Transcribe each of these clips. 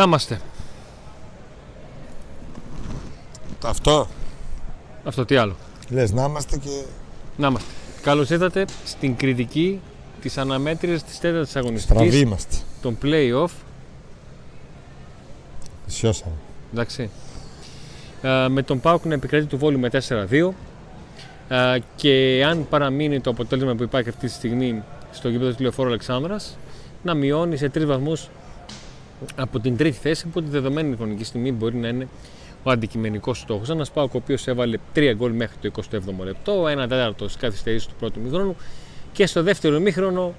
Να είμαστε. Αυτό. Αυτό τι άλλο. Λες να είμαστε και... Να είμαστε. Καλώς ήρθατε στην κριτική της αναμέτρησης της τέταρτης Στραβοί αγωνιστική είμαστε. των playoff. Σιώσαμε. Εντάξει. Ε, με τον Πάουκ να επικρατεί του Βόλου με 4-2. Ε, και αν παραμείνει το αποτέλεσμα που υπάρχει αυτή τη στιγμή στο γήπεδο του Λεωφόρου Αλεξάνδρας να μειώνει σε τρεις βαθμούς από την τρίτη θέση που τη δεδομένη χρονική στιγμή μπορεί να είναι ο αντικειμενικός στόχος. Ένας Πάουκ ο οποίος έβαλε 3 γκολ μέχρι το 27ο λεπτό, ένα τέταρτο στις καθυστερήσεις του πρώτου μήχρονου και στο δεύτερο μήχρονο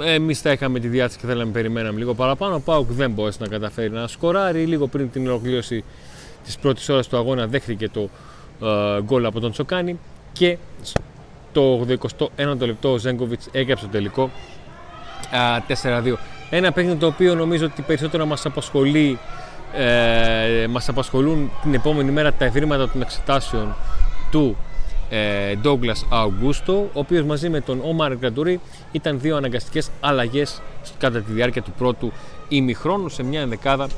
εμείς θα είχαμε τη διάθεση και θέλαμε να περιμέναμε λίγο παραπάνω. Ο Πάουκ δεν μπόρεσε να καταφέρει να σκοράρει. Λίγο πριν την ολοκλήρωση της πρώτης ώρας του αγώνα δέχτηκε το ε, γκολ από τον Τσοκάνη και το 81ο λεπτό ο Ζέγκοβιτς έγραψε το τελικό α, 4-2. Ένα παιχνίδι το οποίο νομίζω ότι περισσότερο μας απασχολεί ε, μας απασχολούν την επόμενη μέρα τα ευρήματα των εξετάσεων του ε, Douglas Augusto, ο οποίος μαζί με τον Omar Γκραντουρί ήταν δύο αναγκαστικές αλλαγές κατά τη διάρκεια του πρώτου ημιχρόνου σε μια ενδεκάδα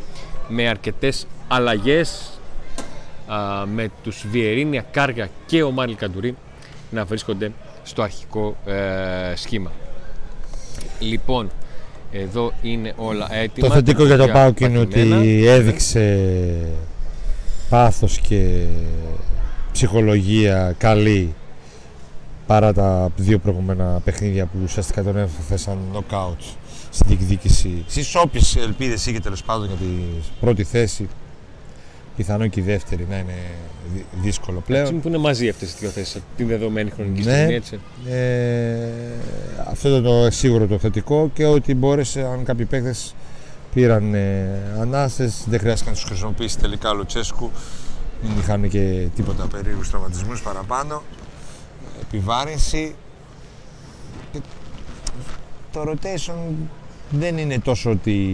με αρκετές αλλαγές α, με τους Βιερίνια, Κάργα και ο Μάρλ Καντουρί να βρίσκονται στο αρχικό ε, σχήμα. Λοιπόν, εδώ είναι όλα έτοιμα. Το θετικό για τον Πάουκ είναι πατημένα. ότι έδειξε πάθος και ψυχολογία καλή παρά τα δύο προηγούμενα παιχνίδια που ουσιαστικά τον έφεσαν νοκάουτ στην διεκδίκηση. Στις όποιες ελπίδες είχε τέλος πάντων για την πρώτη θέση πιθανόν και η δεύτερη να είναι δυ- δύσκολο πλέον. Έτσι που είναι μαζί αυτές τις δύο θέσεις, την δεδομένη χρονική Ναι. στιγμή, έτσι. Ε, αυτό ήταν το σίγουρο το θετικό και ότι μπόρεσε, αν κάποιοι παίχτες πήραν ε, ανάσες, δεν χρειάστηκε να τους χρησιμοποιήσει τελικά ο Λουτσέσκου. Δεν είχαν και τίποτα περίεργους τραυματισμούς παραπάνω. Επιβάρυνση. Και το rotation δεν είναι τόσο ότι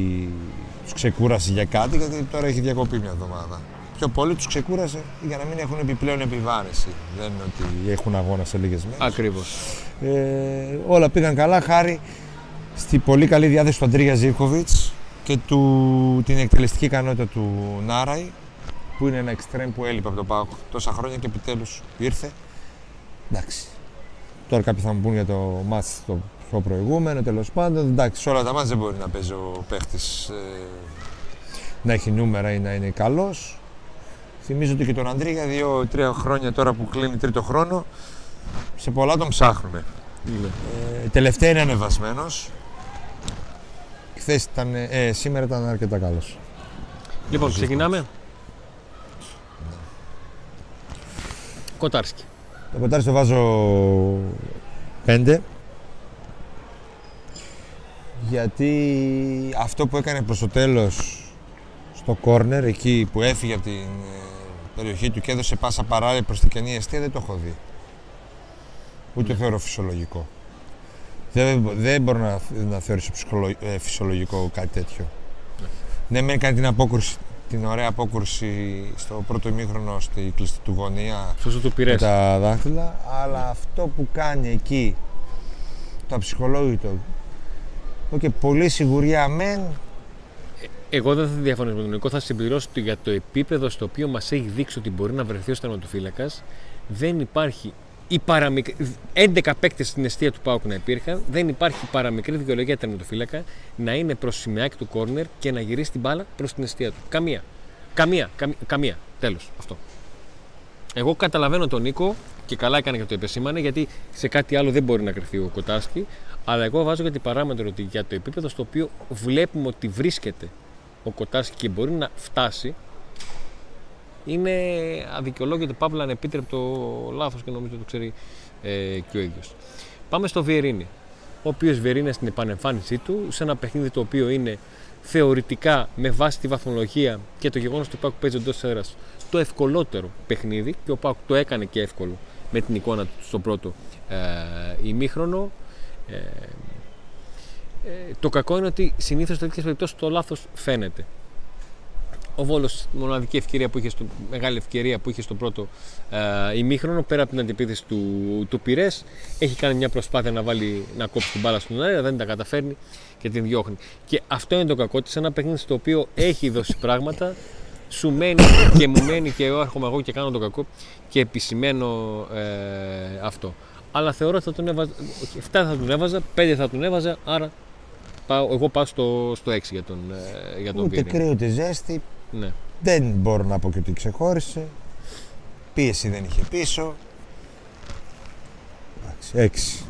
τους ξεκούρασε για κάτι, γιατί τώρα έχει διακοπεί μια εβδομάδα. Πιο πολύ τους ξεκούρασε για να μην έχουν επιπλέον επιβάρυνση. Δεν είναι ότι έχουν αγώνα σε λίγες μέρες. Ακριβώς. Ε, όλα πήγαν καλά χάρη στη πολύ καλή διάθεση του Αντρίγια Ζίβκοβιτς και του, την εκτελεστική ικανότητα του Νάραη που είναι ένα εξτρέμ που έλειπε από τον ΠΑΟΚ τόσα χρόνια και επιτέλους ήρθε. Εντάξει. Τώρα κάποιοι θα μου πούν για το μάτς το, το προηγούμενο, τέλος πάντων. Εντάξει, σε όλα τα μάτς δεν μπορεί να παίζει ο παίχτης ε, να έχει νούμερα ή να είναι καλός. Θυμίζω ότι και τον Αντρίγια δύο-τρία χρόνια τώρα που κλείνει τρίτο χρόνο σε πολλά τον ψάχνουμε. Ναι. Ε, τελευταία είναι ανεβασμένος. Χθες ήταν, ε, σήμερα ήταν αρκετά καλός. Λοιπόν, ξεκινάμε. Κοτάρσκι. Το κοτάρι το βάζω 5. Γιατί αυτό που έκανε προς το τέλος στο κόρνερ, εκεί που έφυγε από την ε, περιοχή του και έδωσε πάσα παράλληλη προς την κενή αιστεία, δεν το έχω δει. Ούτε το θεωρώ φυσιολογικό. Δεν, δεν μπορώ να, να θεωρήσω ψυχολο- ε, φυσιολογικό κάτι τέτοιο. Ναι, με έκανε την απόκρουση, την ωραία απόκρουση στο πρώτο ημίχρονο στη κλειστή του γωνία Σωστό του με πειρές. τα δάχτυλα, αλλά αυτό που κάνει εκεί, το αψυχολόγητο, και πολύ σιγουριά μεν, Εγώ δεν θα διαφωνήσω με τον Νικό. Θα συμπληρώσω ότι για το επίπεδο στο οποίο μας έχει δείξει ότι μπορεί να βρεθεί ο τερματοφύλακα δεν υπάρχει η παραμικρή. 11 παίκτες στην αιστεία του Πάουκ να υπήρχαν, δεν υπάρχει παραμικρή δικαιολογία τερματοφύλακα να είναι προς σημαίακι του κόρνερ και να γυρίσει την μπάλα προς την αιστεία του. Καμία. Καμία. Καμία. καμία. Τέλος. Αυτό. Εγώ καταλαβαίνω τον Νίκο και καλά έκανε και το επεσήμανε γιατί σε κάτι άλλο δεν μπορεί να κρυφθεί ο Κοτάσκι. Αλλά εγώ βάζω για την παράμετρο ότι για το επίπεδο στο οποίο βλέπουμε ότι βρίσκεται ο Κοτάσκι και μπορεί να φτάσει είναι αδικαιολόγητο παύλα ανεπίτρεπτο λάθος και νομίζω το ξέρει ε, και ο ίδιος. Πάμε στο Βιερίνη, ο οποίος Βιερίνη στην επανεμφάνισή του σε ένα παιχνίδι το οποίο είναι θεωρητικά με βάση τη βαθμολογία και το γεγονός ότι ο Πάκου παίζει εντός έδρας το ευκολότερο παιχνίδι και ο Πάκου το έκανε και εύκολο με την εικόνα του στο πρώτο ε, ημίχρονο. Ε, ε, το κακό είναι ότι συνήθως σε τέτοιες περιπτώσεις το λάθος φαίνεται. Ο Βόλος, μοναδική ευκαιρία που είχε στο, μεγάλη ευκαιρία που είχε στο πρώτο ε, ημίχρονο, πέρα από την αντιπίθεση του, του Πυρέ, έχει κάνει μια προσπάθεια να, βάλει, να κόψει την μπάλα στον αέρα, δεν τα καταφέρνει και την διώχνει. Και αυτό είναι το κακό τη. Ένα παιχνίδι στο οποίο έχει δώσει πράγματα, σου μένει και μου μένει και εγώ έρχομαι εγώ και κάνω το κακό και επισημαίνω ε, αυτό. Αλλά θεωρώ ότι θα τον έβαζα, 7 θα τον έβαζα, 5 θα τον έβαζα, άρα πάω, εγώ πάω στο, στο 6 για τον, ε, για τον Ούτε κρύο ούτε ζέστη. Ναι. Δεν μπορώ να πω και ότι ξεχώρισε. Πίεση δεν είχε πίσω. Εντάξει, 6.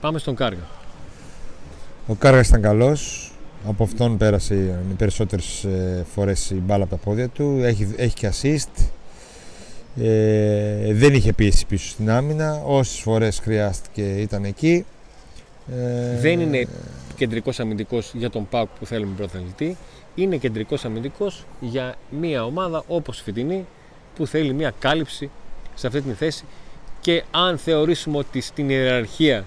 Πάμε στον Κάργα. Ο Κάργας ήταν καλός. Από αυτόν πέρασε οι περισσότερες ε, φορές η μπάλα από τα πόδια του. Έχει, έχει και assist. Ε, δεν είχε πίεση πίσω στην άμυνα. Όσες φορές χρειάστηκε ήταν εκεί. Ε, Δεν είναι κεντρικός αμυντικός για τον Πάουκ που θέλουμε πρωταθλητή. Είναι κεντρικός αμυντικός για μια ομάδα όπως η φετινή που θέλει μια κάλυψη σε αυτή την θέση. Και αν θεωρήσουμε ότι στην ιεραρχία,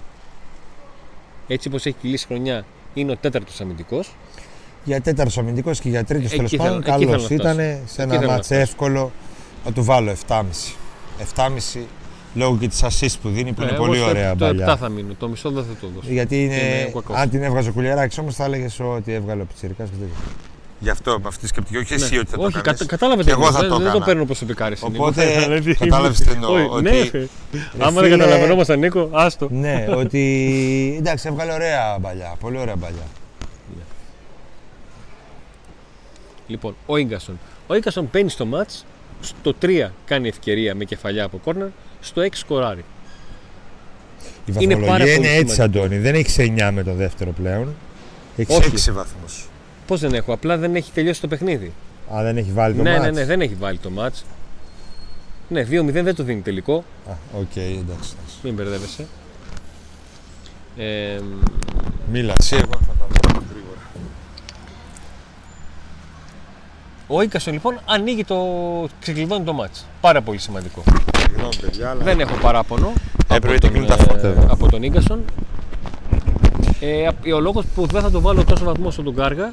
έτσι όπως έχει κυλήσει η χρονιά, είναι ο τέταρτος αμυντικός. Για τέταρτος αμυντικός και για τρίτος Εκεί τέλος θέλω- πάντων εκεί θέλω καλό να φτάσω. ήταν. Σε Εκεί ένα θέλω να μάτς φτάσω. εύκολο να του βάλω 7,5. 7,5 λόγω και της assist που δίνει που είναι Ε, εγώ πολύ στο- ωραία Το 7 μπαλιά. θα μείνω. Το μισό δεν θα το δώσω. Γιατί είναι, Είμαι κακός. αν την έβγαζε ο Κουλιαράκης όμως θα έλεγες ότι έβγαλε ο Πιτσυρικά και τέτοια. Γι' αυτό με αυτή τη σκεπτική, όχι εσύ Ναι. ότι θα Όχι, το κατα- κάνεις. κατάλαβες Και τι εγώ θα εννοώ. το δεν, δεν το έκανα. παίρνω προσωπικά. ρε, Νίκο. Οπότε, Δηλαδή, κατάλαβες τι εννοώ, Όχι, ότι- Ναι, ρε. άμα δεν φίλε- καταλαβαίνόμασταν, Νίκο, άστο. ναι, ότι εντάξει, έβγαλε ωραία μπαλιά. Πολύ ωραία μπαλιά. Λοιπόν, ο γκασον. Ο Ίνγκασον μπαίνει στο ματς. Στο 3 κάνει ευκαιρία με κεφαλιά από κόρνερ. Στο 6 σκοράρει. Η Είναι βαθμολογία πάρα είναι, πολύ έτσι, σημαντικό. Αντώνη. Δεν έχεις 9 με το δεύτερο πλέον. Έχεις Όχι. 6 βαθμούς. Πώς δεν έχω, απλά δεν έχει τελειώσει το παιχνίδι. Α, δεν έχει βάλει το ναι, ναι, ματς. ναι, δεν έχει βάλει το ματς. Ναι, 2-0 δεν το δίνει τελικό. Α, οκ, εντάξει. εντάξει. Μην μπερδεύεσαι. Ε, Μίλα, εσύ, εγώ θα τα πω γρήγορα. Ο Ίκασον λοιπόν ανοίγει το. ξεκλειδώνει το μάτς. Πάρα πολύ σημαντικό. Συγγνώμη, παιδιά, αλλά... Δεν έχω παράπονο Έπρεπε από, να κλείνουν τα ε, φώτα εδώ. από τον Ίγκασον. Ε, απ- ο λόγος που δεν θα το βάλω τόσο βαθμό στον Κάργα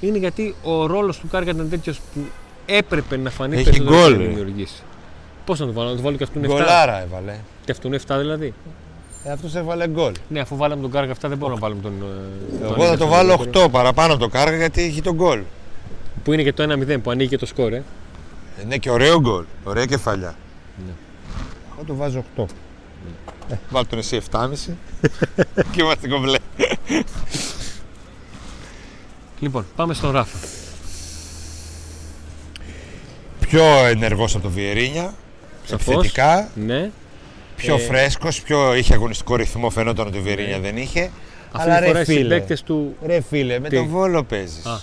είναι γιατί ο ρόλος του Κάργα ήταν τέτοιος που έπρεπε να φανεί Έχει περισσότερο γκολ, και να ε. δημιουργήσει. Πώς να το βάλω, να το βάλω και αυτόν 7. Γκολάρα έβαλε. Και αυτόν 7 δηλαδή. Ε, αυτός έβαλε γκολ. Ναι, αφού βάλαμε τον Κάργα 7 δεν μπορούμε να βάλουμε τον. ε, τον Εγώ θα το Ίγκασον βάλω δεύτερο. 8 παραπάνω από το κάργα γιατί έχει τον γκολ. Που είναι και το 1-0 που ανοίγει και το σκορ. Ε. Ε, ναι, και ωραίο γκολ. Ωραία κεφαλιά. Ναι. Εγώ το βάζω 8. Ε, βάλ τον εσύ 7,5 και είμαστε κομπλέ. Λοιπόν, πάμε στον Ράφα. Πιο ενεργός από το Βιερίνια. Σαφώς. Επιθετικά. Ναι. Πιο Ε, φρέσκος, πιο είχε αγωνιστικό ρυθμό. Φαινόταν ότι ο Βιερίνια δεν είχε. Αυτή Αλλά τη φορά ρε οι φίλε, συμπαίκτε του. ρε φίλε, με Τι; τον Βόλο παίζεις. Α,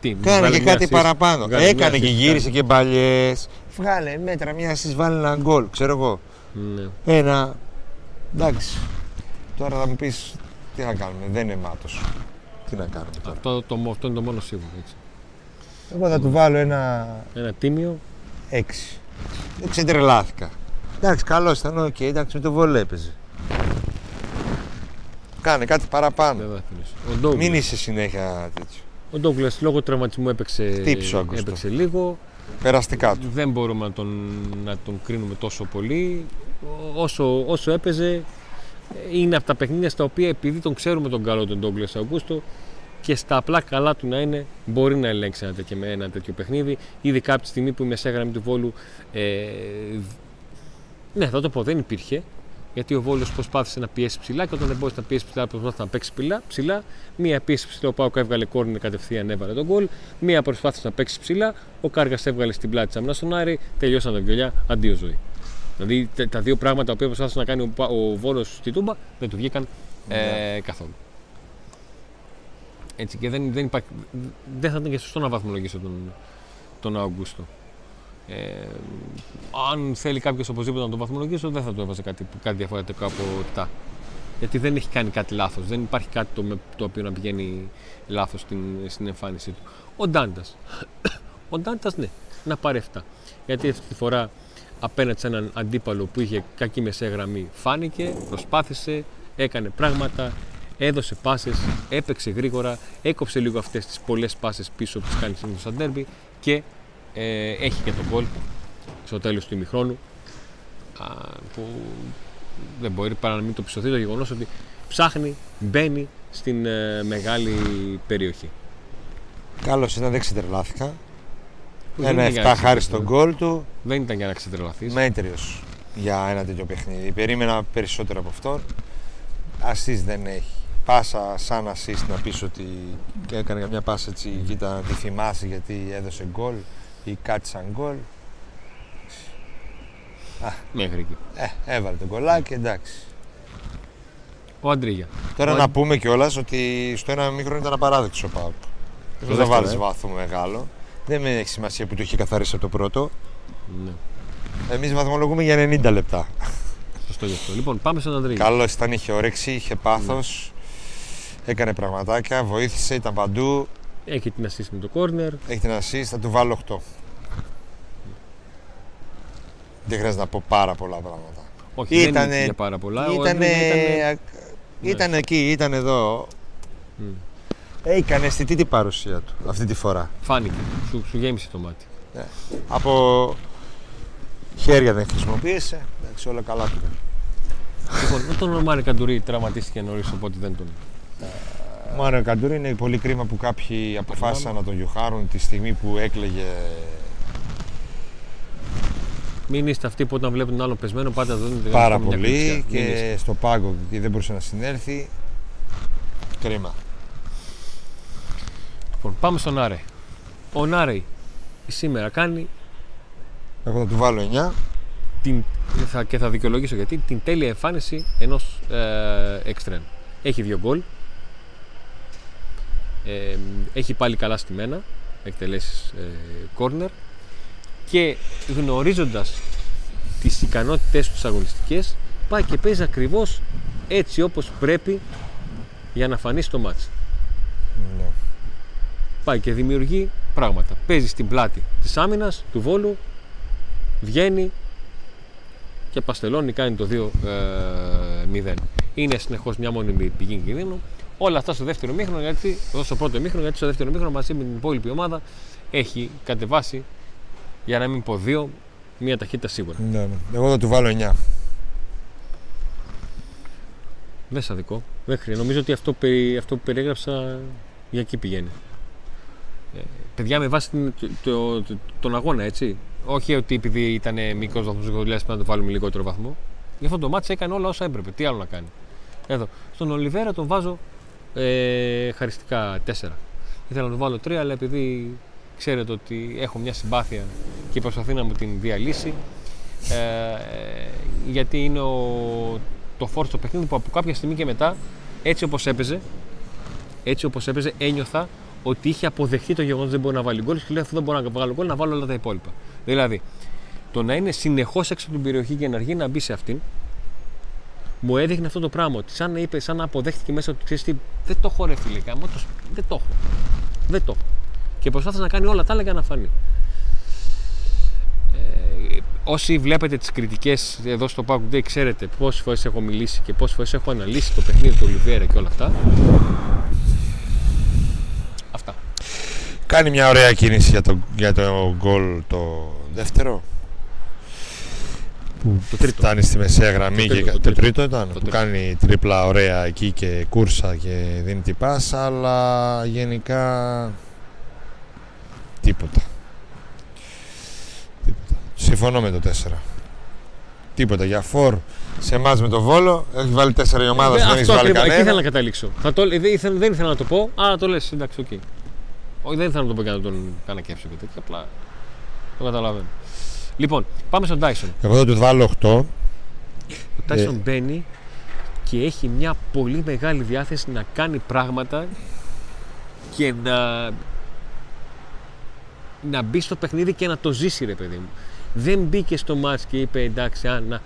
Τι, Κάνε βγάλε και μια κάτι assist. παραπάνω. Βγάλε μια Έκανε και assist, γύρισε και μπαλιές. Βγάλε μέτρα μια assist, βάλε ένα γκολ, ξέρω εγώ. Ναι. Ένα. Εντάξει. Τώρα θα μου πεις τι να κάνουμε, δεν είναι μάτο. Τι να κάνουμε τώρα. Αυτό, το, αυτό είναι το μόνο σίγουρο. Έτσι. Εγώ θα του βάλω ένα Ένα τίμιο. 6. Δεν ξετρελάθηκα. Εντάξει, καλός ήταν, οκ, εντάξει, με το Βόλο έπαιζε. Κάνε κάτι παραπάνω. Δεν θα αφήνεις. Ο Ντόγκλας. Μην είσαι συνέχεια τέτοιο. Ο Ντόγκλας λόγω τραυματισμού έπαιξε, Χτύπησε ο Αγκούστο. έπαιξε λίγο. Περαστικά του. Δεν μπορούμε να τον, να τον κρίνουμε τόσο πολύ. Ό- Όσο, όσο έπαιζε, ε, είναι από τα παιχνίδια στα οποία επειδή τον ξέρουμε τον καλό τον Ντόγκλας Αγκούστο και στα απλά καλά του να είναι, μπορεί να ελέγξει ένα τέτοιο, με ένα τέτοιο παιχνίδι. Ήδη κάποια στιγμή που η μεσαία γραμμή του Βόλου. Ε, ναι, θα το πω, δεν υπήρχε. Γιατί ο Βόλος προσπάθησε να πιέσει ψηλά και όταν δεν μπορούσε να πιέσει ψηλά, προσπάθησε να παίξει ψηλά. ψηλά. Μία πίεση ψηλά, ο Πάουκ έβγαλε κόρνερ κατευθείαν, έβαλε τον γκολ. Μία προσπάθησε να παίξει ψηλά, ο Κάργας έβγαλε στην πλάτη της Αμνάς στον Άρη, τελειώσαν τα βιολιά, αντίο ζωή. Δηλαδή τε- τα δύο πράγματα που προσπάθησε να κάνει ο, Πα- ο Βόλος στη Τούμπα δεν του βγήκαν ε, καθόλου. Έτσι και δεν, δεν, υπάρχει, δεν θα ήταν και σωστό να βαθμολογήσω τον, τον Αύγουστο. Ε, αν θέλει κάποιος οπωσδήποτε να τον βαθμολογήσω, δεν θα του έβαζε κάτι, κάτι διαφορετικό από 7. Γιατί δεν έχει κάνει κάτι λάθος. Δεν υπάρχει κάτι το, με, το οποίο να πηγαίνει λάθος στην, στην εμφάνισή του. Ο Ντάντας. Ο Ντάντας, ναι, να πάρει 7. Γιατί αυτή τη φορά απέναντι σε έναν αντίπαλο που είχε κακή μεσαία γραμμή, φάνηκε, προσπάθησε, έκανε πράγματα, έδωσε πάσες, έπαιξε γρήγορα, έκοψε λίγο αυτές τις πολλές πάσες πίσω που τις κάνει συνήθως στα ντέρμπι και ε, έχει και τον γκολ στο τέλος του ημιχρόνου α, που δεν μπορεί παρά να μην το πιστωθεί το γεγονός ότι ψάχνει, μπαίνει στην ε, μεγάλη περιοχή. Καλώς ήταν, δεν ξετρελάθηκα. Που δεν Ένα είναι για να 7 χάρη ξετρελαθείς. στον γκολ του. Δεν ήταν για να ξετρελαθείς. Μέτριος για ένα τέτοιο παιχνίδι. Περίμενα περισσότερο από αυτόν. Assist δεν έχει. Πάσα σαν assist να πεις ότι έκανε καμιά πάσα έτσι, κοίτα να τη θυμάσαι γιατί έδωσε γκολ ή κάτι σαν γκολ. Μέχρι εκεί. Ε, έβαλε το γκολάκι, εντάξει. Ο Αντρίγια. Τώρα Ο- να πούμε κιόλας ότι στο ένα μικρό ήταν απαράδεκτος ο Πάουκ. Δεν θα δεύτερο, βάλει ε. βάθμο μεγάλο. Δεν με έχει σημασία που το είχε καθαρίσει από το πρώτο. Ναι. Εμείς βαθμολογούμε για 90 λεπτά. Σωστό γι' αυτό. Λοιπόν, πάμε στον Αντρίγια. Καλό ήταν, είχε όρεξη, είχε πάθος. Έκανε πραγματάκια, βοήθησε, ήταν παντού. Έχει την assist με το corner. Έχει την assist, θα του βάλω 8. Δεν χρειάζεται να πω πάρα πολλά πράγματα. Όχι, δεν Ήτανε- είναι για πάρα πολλά. Ο Ήταν, Αντρίγια ήτανε- ήταν εκεί, ήταν εδώ. Μμ. Έκανε αισθητή την παρουσία του αυτή τη φορά. Φάνηκε. Σου, σου γέμισε το μάτι. Από χέρια δεν χρησιμοποίησε. Εντάξει, όλα καλά του. λοιπόν, όταν ο Μάρε Καντουρί τραυματίστηκε νωρίς, οπότε δεν τον. Ο Μάριο Καντούρη είναι πολύ κρίμα που κάποιοι αποφάσισαν να τον γιουχάρουν τη στιγμή που έκλαιγε. Μην είστε αυτοί που όταν βλέπουν τον άλλον πεσμένο πάντα δίνετε πάρα ακόμα μια πολύ κρυψιά. Μην είστε. και στο πάγκο και δεν μπορούσε να συνέλθει. Κρίμα. Λοιπόν, πάμε στον Άρε. Ο Νάρε σήμερα κάνει Εγώ θα του βάλω 9. την, θα, και θα δικαιολογήσω γιατί την τέλεια εμφάνιση ενός ε, εξτρέμ. Έχει δύο γκολ. Ε, έχει πάλι καλά στη μένα εκτελέσεις ε, corner και γνωρίζοντας τις ικανότητες τους τις αγωνιστικές πάει και παίζει ακριβώς έτσι όπως πρέπει για να φανεί στο μάτς. Ναι. Πάει και δημιουργεί πράγματα. Παίζει στην πλάτη της άμυνας, του Βόλου, βγαίνει και παστελώνει, κάνει το 2-0. Είναι συνεχώς μια μόνιμη πηγή κινδύνου. Όλα αυτά στο δεύτερο μήχρονο, γιατί, εδώ στο πρώτο μήχρονο, γιατί στο δεύτερο μήχρονο μαζί με την υπόλοιπη ομάδα έχει κατεβάσει, για να μην πω δύο, μια ταχύτητα σίγουρα. Ναι, ναι. Εγώ θα του βάλω 9. Δεν σα δικό. Δεν χρειάζεται. Νομίζω ότι αυτό, περι- αυτό που περιέγραψα για εκεί πηγαίνει. Ε, παιδιά, με βάση την- το, το- το- τον αγώνα, έτσι. Όχι ότι επειδή ήταν μικρός βαθμός δυσκολία πρέπει να το βάλουμε λιγότερο βαθμό. Γι' αυτό το μάτσο έκανε όλα όσα έπρεπε. Τι άλλο να κάνει. Εδώ. Στον Ολιβέρα τον βάζω ε, χαριστικά 4. Ήθελα να τον βάλω 3, αλλά επειδή ξέρετε ότι έχω μια συμπάθεια και προσπαθεί να μου την διαλύσει. Ε, γιατί είναι ο, το φόρ στο παιχνίδι που από κάποια στιγμή και μετά, έτσι όπως έπαιζε, έτσι όπως έπαιζε, ένιωθα ότι είχε αποδεχτεί το γεγονός ότι δεν μπορεί να βάλει γκολ και λέει αφού δεν μπορώ να βγάλω γκολ, να βάλω όλα τα υπόλοιπα. Δηλαδή, το να είναι συνεχώς έξω από την περιοχή και να αργεί να μπει σε αυτήν, μου έδειχνε αυτό το πράγμα. Ότι σαν να είπε, σαν να αποδέχτηκε μέσα ότι ξέρεις τι, δεν το έχω ρε φίλε, γάμο το, δεν το έχω. Δεν το έχω. Και προσπάθησε να κάνει όλα τα άλλα για να φανεί. Ε, όσοι βλέπετε τις κριτικές εδώ στο Pack Day ξέρετε πόσες φορές έχω μιλήσει και πόσες φορές έχω αναλύσει το παιχνίδι του Ολιβέρα και όλα αυτά. Αυτά. Κάνει μια ωραία κίνηση για το, για το γκολ το δεύτερο. Που Το τρίτο. φτάνει στη μεσαία γραμμή Το και τρίτο, κα- το το τρίτο. τρίτο ήταν. Το που τρίτο. κάνει τρίπλα ωραία εκεί και κούρσα και δίνει την πάσα, αλλά γενικά τίποτα. τίποτα. Συμφωνώ με το 4. Τίποτα για φορ σε εμάς με το Βόλο. Έχει βάλει 4 η ομάδα, Ε, δεν έχεις αυτό βάλει ακριβώς, εκεί ήθελα κανένα. να καταλήξω. Θα το, δεν, ήθελα, δεν ήθελα να το πω, αλλά το λες, εντάξει, οκ. Όχι, δεν ήθελα να το πω και να τον κανακέψω και τέτοια, απλά το καταλαβαίνω. Λοιπόν, πάμε στον Tyson. Εγώ θα του βάλω 8. Ο Tyson Ε. μπαίνει και έχει μια πολύ μεγάλη διάθεση να κάνει πράγματα και να να μπει στο παιχνίδι και να το ζήσει ρε παιδί μου. Δεν μπήκε στο μάτς και είπε εντάξει, α, να...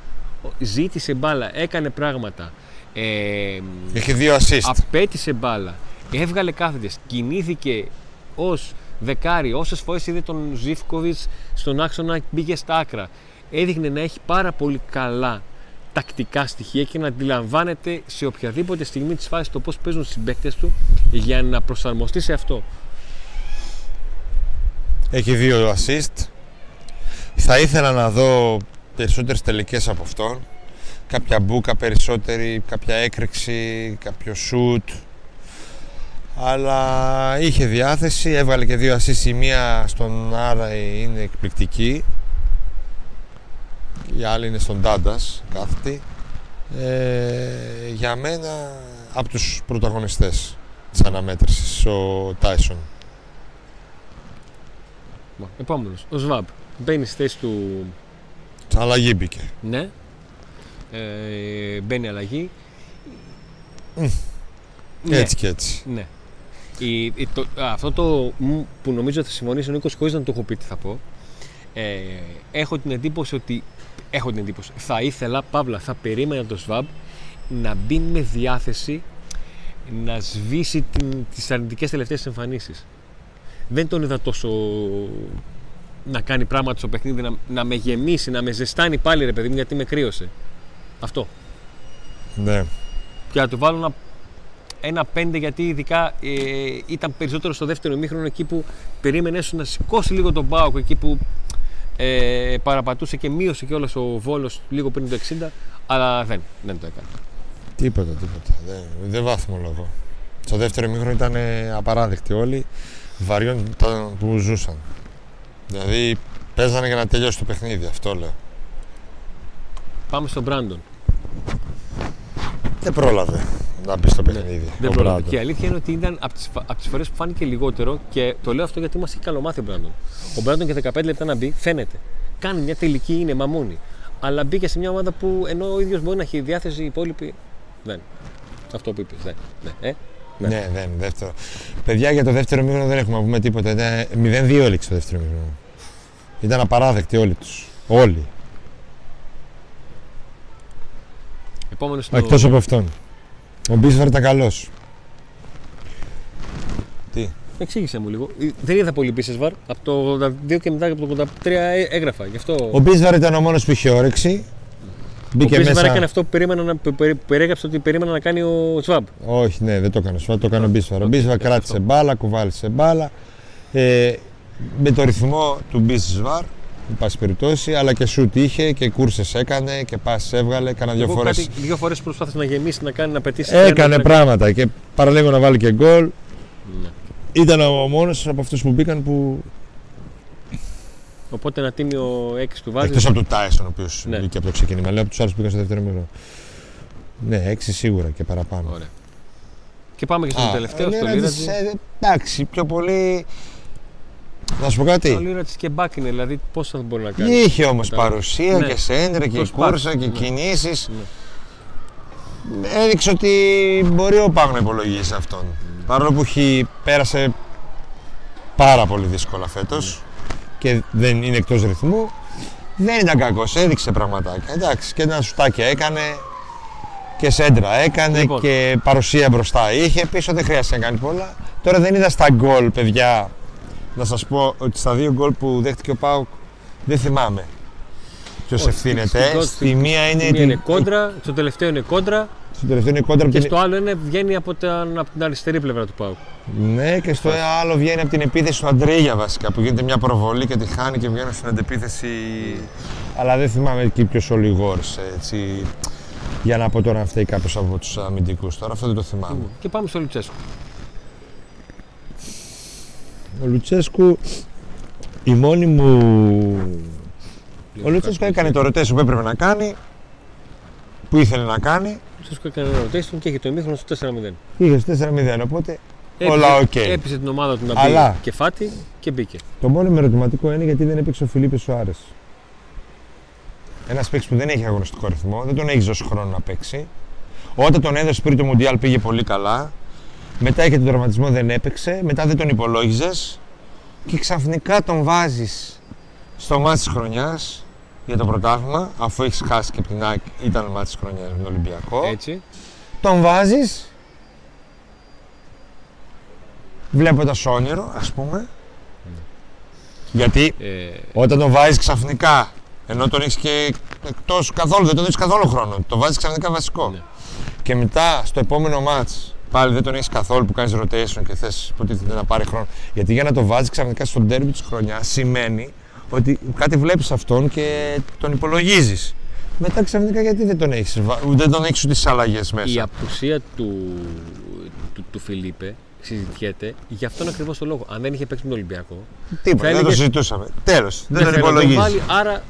ζήτησε μπάλα, έκανε πράγματα. Ε, Έχει δύο assist. απέτησε μπάλα, έβγαλε κάθετες, κινήθηκε ως δεκάρι, όσες φορές είδε τον Ζήφκοβιτς στον άξονα μπήκε στα άκρα. Έδειχνε να έχει πάρα πολύ καλά τακτικά στοιχεία και να αντιλαμβάνεται σε οποιαδήποτε στιγμή της φάσης το πώς παίζουν οι συμπαίκτες του για να προσαρμοστεί σε αυτό. Έχει δύο assist. Θα ήθελα να δω περισσότερες τελικές από αυτόν. Κάποια μπουκα περισσότερη, κάποια έκρηξη, κάποιο shoot. Αλλά είχε διάθεση, έβγαλε και δύο assist. Η μία στον Άρα είναι εκπληκτική. Η άλλη είναι στον Τάντας, κάθετη. Ε, για μένα, από τους πρωταγωνιστές της αναμέτρησης, ο Τάισον. Επόμενος, ο Σβάμπ. Μπαίνει στη θέση του. Αλλαγή μπήκε. Ναι. Ε, μπαίνει αλλαγή. Ναι, Έτσι και έτσι. ναι. Η, η- το, α, αυτό το μ που νομίζω θα συμφωνήσει ο Νίκος χωρίς να το έχω πει τι θα πω. Ε, έχω την εντύπωση ότι. Έχω την εντύπωση. Θα ήθελα, παύλα, θα περίμενα το Σβάμπ να μπει με διάθεση να σβήσει την, τις αρνητικές τελευταίες εμφανίσεις. Δεν τον είδα τόσο να κάνει πράγματα στο παιχνίδι, να, να με γεμίσει, να με ζεστάνει πάλι ρε παιδί μου γιατί με κρύωσε. Αυτό. Ναι. Και να του βάλω ένα, ένα πέντε γιατί ειδικά ε, ήταν περισσότερο στο δεύτερο ημίχρονο εκεί που περίμενε ίσως να σηκώσει λίγο τον Πάοκ εκεί που ε, παραπατούσε και μείωσε και όλος ο Βόλος λίγο πριν το 60 αλλά δεν, δεν το έκανε. Τίποτα, τίποτα. Δεν, δεν βαθμολογώ. Στο δεύτερο ημίχρονο ήταν ε, απαράδεκτοι όλοι. Βαριών ήταν που ζούσαν. Δηλαδή παίζανε για να τελειώσει το παιχνίδι, αυτό λέω. Πάμε στον Μπράντον. Δεν πρόλαβε να μπει στο παιχνίδι. Δεν ο πρόλαβε. Brandon. Και η αλήθεια είναι ότι ήταν από τις από τις φορές που φάνηκε λιγότερο και το λέω αυτό γιατί μας έχει καλομάθει ο Μπράντον. Ο Μπράντον και 15 λεπτά να μπει φαίνεται. Κάνει μια τελική, είναι μαμούνι. Αλλά μπήκε σε μια ομάδα που ενώ ο ίδιος μπορεί να έχει διάθεση, οι υπόλοιποι δεν. Αυτό που είπες. Δεν. Ναι. Ε; Ναι. Ναι, δεν, δεύτερο. Παιδιά, για το δεύτερο μήχρονο δεν έχουμε να πούμε τίποτα. Ήταν 0-2 έληξε το δεύτερο μήχρονο. Ήταν απαράδεκτοι όλοι τους. Όλοι. Επόμενος στο... Εκτός από αυτόν. Ο Μπίσβαρ ήταν καλός. Τι; Εξήγησε μου λίγο. Ε, Δεν είδα πολύ Μπίσεσβαρ. Από το 82 και μετά από το 83 έ- έγραφα. Γι' αυτό. Ο Μπίσβαρ ήταν ο μόνος που είχε όρεξη. Ο Μπήκε Μπίσεσβαρ μέσα. έκανε αυτό που, περίμενα να, που, περί- που περιέγραψε ότι περίμενα να κάνει ο Σβάμπ. Όχι, ναι, δεν το έκανε. Σφά, το έκανε ο Μπίσεσβαρ. Ο οκ, Μπίσεσβαρ αυτό. κράτησε μπάλα, κουβάλησε μπάλα. Ε, με το ρυθμό του Μπίσεσβαρ, εν πάση περιπτώσει, αλλά και σουτ είχε και κούρσες έκανε και πάσες έβγαλε. Κάνα δύο Εγώ φορές. κάτι- δύο φορές προσπάθησε να γεμίσει, να κάνει, να πετύσει. Έκανε πράγματα και παραλίγο να βάλει και γκολ. Ναι. Ήταν ο μόνος από αυτούς που μπήκαν που. Οπότε ένα τίμιο 6 του βάζεις. Εκτός από του Τάισον, ο οποίος Ναι. μπήκε από το ξεκίνημα. Λέω από τους άλλους που μπήκαν στο δεύτερο μήνα. Ναι, έξι σίγουρα και παραπάνω. Ωραία. Και πάμε και στον Α, τελευταίο, ο στο Λίρατζης, Λίρατζη. ε, Εντάξει, πιο πολύ. Να σου πω κάτι. Ο Λίρατζη και μπακ είναι, δηλαδή πώς θα μπορεί να κάνει. Είχε όμως Κατάλαβα. παρουσία Ναι. και σέντρα και Το σπάς. κούρσα και Ναι. κινήσεις. Ναι. Έδειξε ότι μπορεί ο Πάγο να υπολογίσει αυτόν. Παρόλο που έχει, πέρασε πάρα πολύ δύσκολα φέτος και δεν είναι εκτός ρυθμού. Δεν ήταν κακός, έδειξε πραγματάκια. Εντάξει, και ένα σουτάκι έκανε και σέντρα έκανε Λοιπόν. και παρουσία μπροστά είχε. Πίσω δεν χρειάζεται να κάνει πολλά. Τώρα δεν είδα στα γκολ, παιδιά. Να σας πω ότι στα δύο γκολ που δέχτηκε ο Πάουκ δεν θυμάμαι ποιος Όχι, ευθύνεται. στην γκολ- Στη μία είναι. Στη μία την- είναι κόντρα, στο τελευταίο είναι κόντρα Στο τελευταίο είναι κόντρα από και την... στο άλλο είναι βγαίνει από, τα, από την αριστερή πλευρά του Πάου. Ναι, και στο άλλο βγαίνει από την επίθεση του Αντρίγια βασικά που γίνεται μια προβολή και τη χάνει και βγαίνει στην αντεπίθεση. Αλλά δεν θυμάμαι εκεί ποιος ο Λιγόρης, έτσι. Για να πω τώρα αν φταίει κάποιος από τους αμυντικούς τώρα, αυτό δεν το θυμάμαι. Και πάμε στο Λουτσέσκο. Ο Λουτσέσκου, η μόνη μου. Ο Λουτσέσκου έκανε το rotation που έπρεπε να κάνει, που ήθελε να κάνει. Ο Λουτσέσκο έκανε ένα rotation και έχει το ημίχρονο στο 4-0. Είχε στο 4-0, οπότε Έπεισε- όλα οκ. Έπεισε την ομάδα του να μπει Αλλά- κεφάτη και μπήκε. Το μόνο με ερωτηματικό είναι γιατί δεν έπαιξε ο Φιλίπε Σοάρες. Ένας παίκτης που δεν έχει αγωνιστικό ρυθμό, δεν τον έχει δώσει χρόνο να παίξει. Όταν τον έδωσε πριν το Μουντιάλ πήγε πολύ καλά. Μετά είχε τον τραυματισμό, δεν έπαιξε. Μετά δεν τον υπολόγιζες. Και ξαφνικά τον βάζεις στο ματς της χρονιάς για το πρωτάθλημα, αφού έχεις χάσει και από την ΑΕΚ, ήταν μάτι της χρονιάς με τον Ολυμπιακό. Έτσι. Τον βάζεις. Βλέποντας όνειρο, ας πούμε. Γιατί Ε, όταν τον βάζεις ξαφνικά Ενώ τον έχεις και εκτός καθόλου, δεν τον έχεις καθόλου χρόνο. Το βάζεις ξαφνικά βασικό. Ναι. Και μετά στο επόμενο match πάλι δεν τον έχεις καθόλου που κάνεις rotation και θες υποτίθεται να πάρει χρόνο. Γιατί για να το βάζεις ξαφνικά στο derby της χρονιάς σημαίνει ότι κάτι βλέπεις αυτόν και τον υπολογίζεις. Μετά ξαφνικά γιατί δεν τον έχεις δεν τον έχεις ούτε στι αλλαγές μέσα. Η απουσία του, του, του Φιλίπε συζητιέται για αυτόν ακριβώς τον λόγο. Αν δεν είχε παίξει με τον Ολυμπιακό. Τίποτα, θα δεν το έλεγες- συζητούσαμε. Τέλος. Δεν τον θέλω να υπολογίζεις. βάλει, άρα Γεια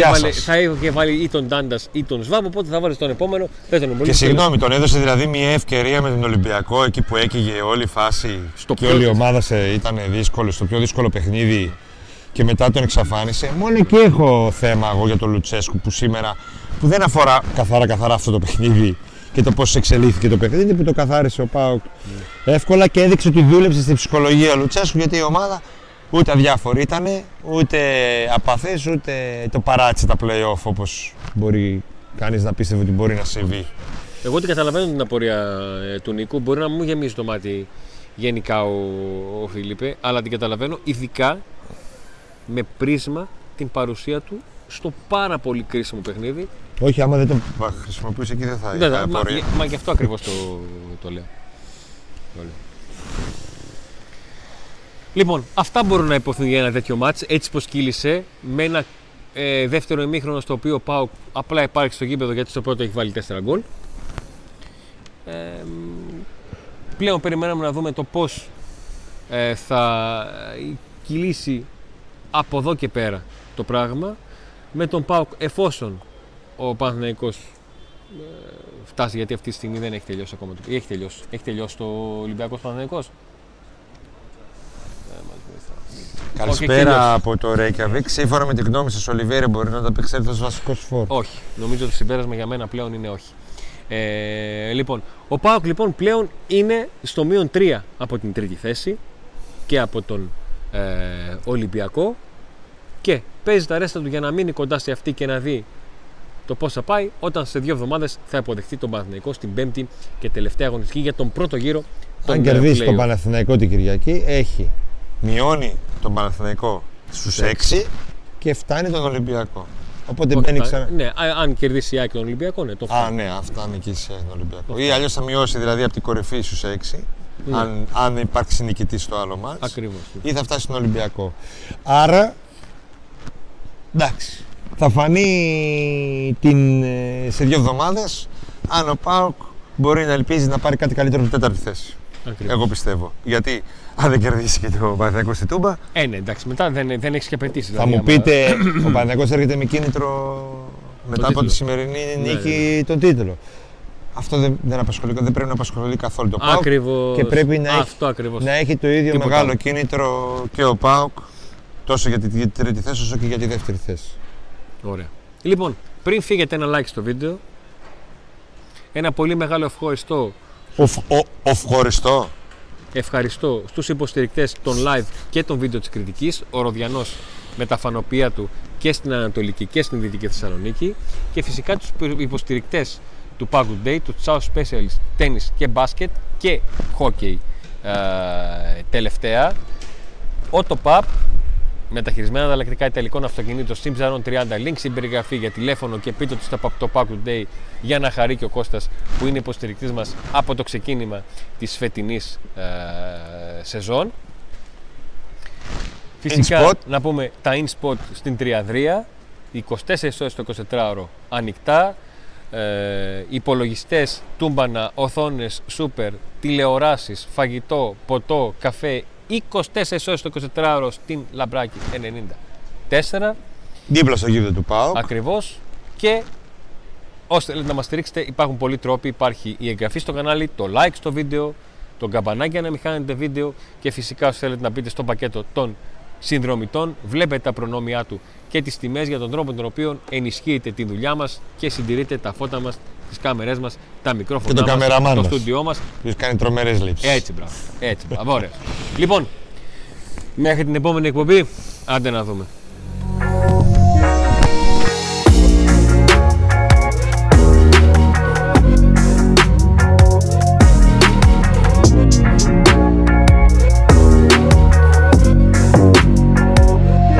έβαλε, σας. θα είχε βάλει ή τον Ντάντα ή τον Σβάμπ, οπότε θα βάλεις τον επόμενο. Δεν τον Και υπολογίζει. συγγνώμη, τον έδωσε δηλαδή μια ευκαιρία με τον Ολυμπιακό εκεί που έκυγε όλη η φάση Στο και πιο- όλη η ομάδα σε, ήταν δύσκολη, στο πιο δύσκολο παιχνίδι και μετά τον εξαφάνισε. Μόνο εκεί έχω θέμα εγώ για τον Λουτσέσκου που σήμερα που δεν αφορά καθαρά καθαρά αυτό το παιχνίδι και το πώς εξελίχθηκε το παιχνίδι που το καθάρισε ο Πάουκ εύκολα και έδειξε ότι δούλεψε στη ψυχολογία ο Λουτσέσκου γιατί η ομάδα ούτε αδιάφορη ήταν, ούτε απαθής, ούτε το παράτησε τα play-off όπως μπορεί κανείς να πίστευε ότι μπορεί να συμβεί. Εγώ την καταλαβαίνω την απορία ε, του Νίκου. Μπορεί να μου γεμίσει το μάτι γενικά ο, ο Φίλιππε, αλλά την καταλαβαίνω ειδικά με πρίσμα την παρουσία του στο πάρα πολύ κρίσιμο παιχνίδι. Όχι, άμα δεν το χρησιμοποιούσε εκεί δεν θα Δεν είχα θα- μα, απορία. μα γι' αυτό ακριβώς το, το λέω. Το λέω. Λοιπόν, αυτά μπορούν να υποθούν για ένα τέτοιο μάτς, έτσι πως κύλησε, με ένα ε, δεύτερο ημίχρονο στο οποίο ο Πάουκ απλά υπάρχει στο γήπεδο γιατί στο πρώτο έχει βάλει 4 γκολ. Ε, μ, πλέον περιμέναμε να δούμε το πώς ε, θα ε, κυλήσει από εδώ και πέρα το πράγμα με τον ΠΑΟΚ εφόσον ο Παναθηναϊκός ε, φτάσει γιατί αυτή τη στιγμή δεν έχει τελειώσει ακόμα. το- Ή έχει τελειώσει. Έχει τελειώσει το Ολυμπιακός Παναθηναϊκός. Ε, μας βοηθά. Καλησπέρα τελείωσε. από το Reykjavik. Σύμφωνα με τη γνώμη σας, ο Ολιβέρε μπορεί να ανταπεξέλθει ως βασικός φόρ. Όχι. Νομίζω το συμπέρασμα για μένα πλέον είναι όχι. Ε, λοιπόν, ο ΠΑΟΚ λοιπόν πλέον είναι στο μείον 3 από την τρίτη θέση και από τον ε, Ολυμπιακό και παίζει τα ρέστα του για να μείνει κοντά σε αυτή και να δει το πώς θα πάει όταν σε δύο εβδομάδες θα υποδεχτεί τον Παναθηναϊκό στην πέμπτη και τελευταία αγωνιστική για τον πρώτο γύρο των Αν κερδίσει play-off. τον Παναθηναϊκό την Κυριακή, έχει. Μειώνει τον Παναθηναϊκό στους 6 και φτάνει τον Ολυμπιακό. Οπότε Όχι, μπαίνει θα- ξανά. Ναι, α- αν κερδίσει η ΑΕΚ τον Ολυμπιακό, ναι, το Α, φτάνει. ναι, αυτά νικήσει τον Ολυμπιακό. Ή αλλιώς θα μειώσει δηλαδή από την κορυφή στους 6, Ναι. αν, αν υπάρξει νικητή στο άλλο μάτς. Ακριβώς. ή θα φτάσει στον Ολυμπιακό. Άρα, εντάξει, θα φανεί την, ε, σε δύο εβδομάδες αν ο ΠΑΟΚ μπορεί να ελπίζει να πάρει κάτι καλύτερο από την τέταρτη θέση. Ακριβώς. Εγώ πιστεύω. Γιατί αν δεν κερδίσει και το Παναθηναϊκό στη Τούμπα, Ε, ναι, εντάξει, μετά δεν, δεν έχεις και απαιτήσει. θα δηλαδή, μου άμα- πείτε ο Παναθηναϊκός έρχεται με κίνητρο μετά από τίτλο. τη σημερινή Ναι, νίκη τον τίτλο. Αυτό δεν, δεν, απασχολεί, δεν πρέπει να απασχολεί καθόλου το ΠΑΟΚ Ακριβώς. και πρέπει να έχει- Αυτό ακριβώς. να έχει το ίδιο Τίποτα μεγάλο άλλο. κίνητρο και ο ΠΑΟΚ τόσο για τη, για τη τρίτη θέση όσο και για τη δεύτερη θέση. Ωραία. Λοιπόν, πριν φύγετε ένα like στο βίντεο, ένα πολύ μεγάλο ευχαριστώ, Οφ, ο, οφχωριστό. Ευχαριστώ στους υποστηρικτές των live και των βίντεο της κριτικής, ο Ροδιανός με τα φανοπία του και στην Ανατολική και στην Δυτική Θεσσαλονίκη και φυσικά τους υποστηρικτές του Pack Day, του Chow Specialist Tennis και Basket και Hockey ε, τελευταία. Auto Pub μεταχειρισμένα ανταλλακτικά ιταλικών αυτοκινήτων στην Ψαρών 30 link στην περιγραφή για τηλέφωνο και πείτε του στο το Pack Day για να χαρεί και ο Κώστας που είναι υποστηρικτής μας από το ξεκίνημα της φετινής ε, σεζόν. Φυσικά InSpot. να πούμε τα InSpot στην Τριαδρία, 24 ώρες το 24ωρο ανοιχτά, ε, υπολογιστές, τούμπανα, οθόνες, σούπερ, τηλεοράσεις, φαγητό, ποτό, καφέ, 24 ώρες το 24ωρο στην Λαμπράκη 94 Δίπλα στο γήπεδο του ΠΑΟΚ. ακριβώς. Και όσοι θέλετε να μας στηρίξετε υπάρχουν πολλοί τρόποι, υπάρχει η εγγραφή στο κανάλι, το like στο βίντεο, το καμπανάκι για να μην χάνετε βίντεο. Και φυσικά όσοι θέλετε να μπείτε στο πακέτο των συνδρομητών βλέπετε τα προνόμια του και τις τιμές για τον τρόπο με τον οποίο ενισχύετε τη δουλειά μας και συντηρείτε τα φώτα μας, τις κάμερές μας, τα μικρόφωνα Και το μας, καμεραμάν το μας. στούντιό μας Ποιος κάνει τρομερές λήψεις. έτσι, μπράβο. Έτσι, μπράβο. Ωραία. λοιπόν, μέχρι την επόμενη εκπομπή, άντε να δούμε.